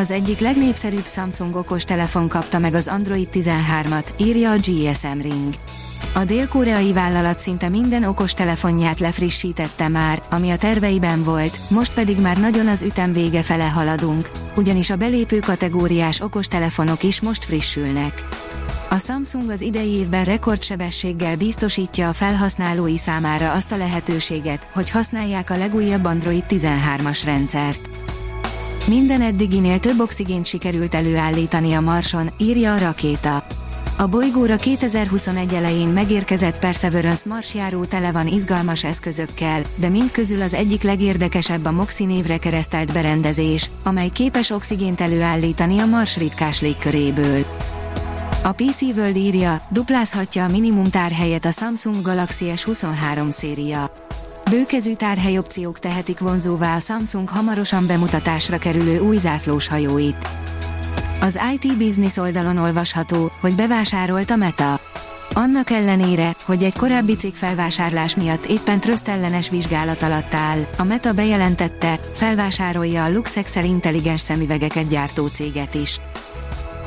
Az egyik legnépszerűbb Samsung okos telefon kapta meg az Android 13-at, írja a GSM Ring. A dél-koreai vállalat szinte minden okos telefonját lefrissítette már, ami a terveiben volt, most pedig már nagyon az ütem vége fele haladunk, ugyanis a belépő kategóriás okos telefonok is most frissülnek. A Samsung az idei évben rekordsebességgel biztosítja a felhasználói számára azt a lehetőséget, hogy használják a legújabb Android 13-as rendszert. Minden eddiginél több oxigént sikerült előállítani a Marson, írja a rakéta. A bolygóra 2021 elején megérkezett Perseverance marsjáró tele van izgalmas eszközökkel, de mindközül az egyik legérdekesebb a MOXI névre keresztelt berendezés, amely képes oxigént előállítani a Mars ritkás légköréből. A PC World írja, duplázhatja a minimum tárhelyet a Samsung Galaxy S23 széria. Bőkezű tárhelyopciók tehetik vonzóvá a Samsung hamarosan bemutatásra kerülő új zászlós hajóit. Az IT Business oldalon olvasható, hogy bevásárolt a Meta. Annak ellenére, hogy egy korábbi cég felvásárlás miatt éppen trösztellenes vizsgálat alatt áll, a Meta bejelentette, felvásárolja a Luxexel intelligens szemüvegeket gyártó céget is.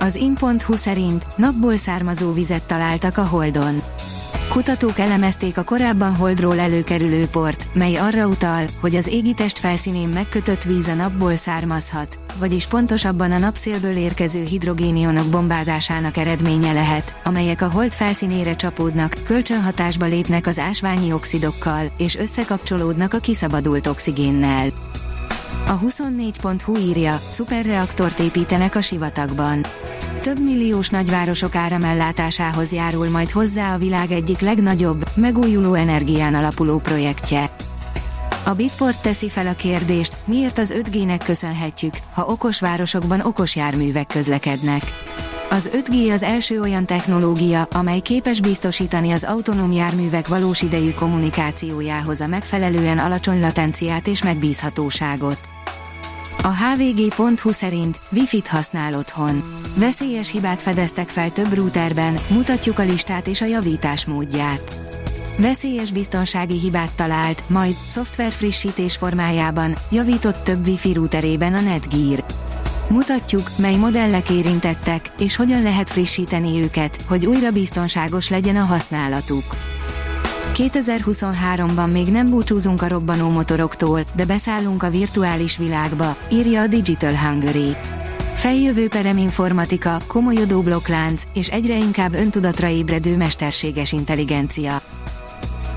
Az in.hu szerint napból származó vizet találtak a Holdon. Kutatók elemezték a korábban Holdról előkerülő port, mely arra utal, hogy az égitest felszínén megkötött víz a napból származhat, vagyis pontosabban a napszélből érkező hidrogénionok bombázásának eredménye lehet, amelyek a Hold felszínére csapódnak, kölcsönhatásba lépnek az ásványi oxidokkal, és összekapcsolódnak a kiszabadult oxigénnel. A 24.hu írja, szuperreaktort építenek a sivatagban. Több milliós nagyvárosok áramellátásához járul majd hozzá a világ egyik legnagyobb, megújuló energián alapuló projektje. A Bitport teszi fel a kérdést, miért az 5G-nek köszönhetjük, ha okos városokban okos járművek közlekednek. Az 5G az első olyan technológia, amely képes biztosítani az autonóm járművek valós idejű kommunikációjához a megfelelően alacsony latenciát és megbízhatóságot. A hvg.hu szerint Wi-Fi-t használ otthon. Veszélyes hibát fedeztek fel több routerben, mutatjuk a listát és a javítás módját. Veszélyes biztonsági hibát talált, majd szoftver frissítés formájában javított több Wi-Fi routerében a Netgear. Mutatjuk, mely modellek érintettek, és hogyan lehet frissíteni őket, hogy újra biztonságos legyen a használatuk. 2023-ban még nem búcsúzunk a robbanó motoroktól, de beszállunk a virtuális világba, írja a Digital Hungary. Feljövő perem informatika, komolyodó blokklánc és egyre inkább öntudatra ébredő mesterséges intelligencia.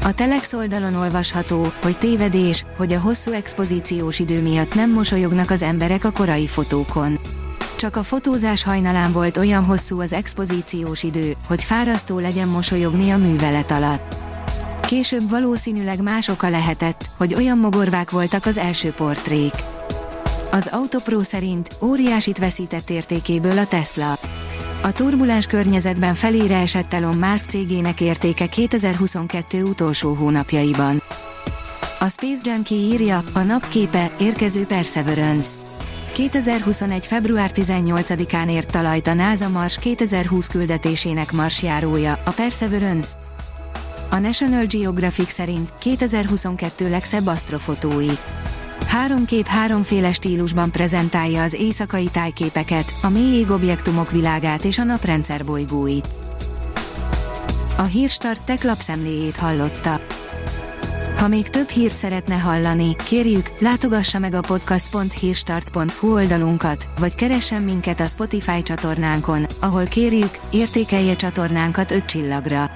A Telex oldalon olvasható, hogy tévedés, hogy a hosszú expozíciós idő miatt nem mosolyognak az emberek a korai fotókon. Csak a fotózás hajnalán volt olyan hosszú az expozíciós idő, hogy fárasztó legyen mosolyogni a művelet alatt. Később valószínűleg más oka lehetett, hogy olyan mogorvák voltak az első portrék. Az Autopro szerint óriásit veszített értékéből a Tesla. A turbulens környezetben felére esett Elon Musk cégének értéke 2022 utolsó hónapjaiban. A Space Junkie írja, a napképe, érkező Perseverance. 2021. február 18-án ért talajt a NASA Mars 2020 küldetésének marsjárója, a Perseverance, a National Geographic szerint 2022 legszebb asztrofotói. Három kép háromféle stílusban prezentálja az éjszakai tájképeket, a mélyég objektumok világát és a naprendszer bolygóit. A Hírstart tech lapszemléjét hallotta. Ha még több hírt szeretne hallani, kérjük, látogassa meg a podcast.hírstart.hu oldalunkat, vagy keressen minket a Spotify csatornánkon, ahol kérjük, értékelje csatornánkat 5 csillagra.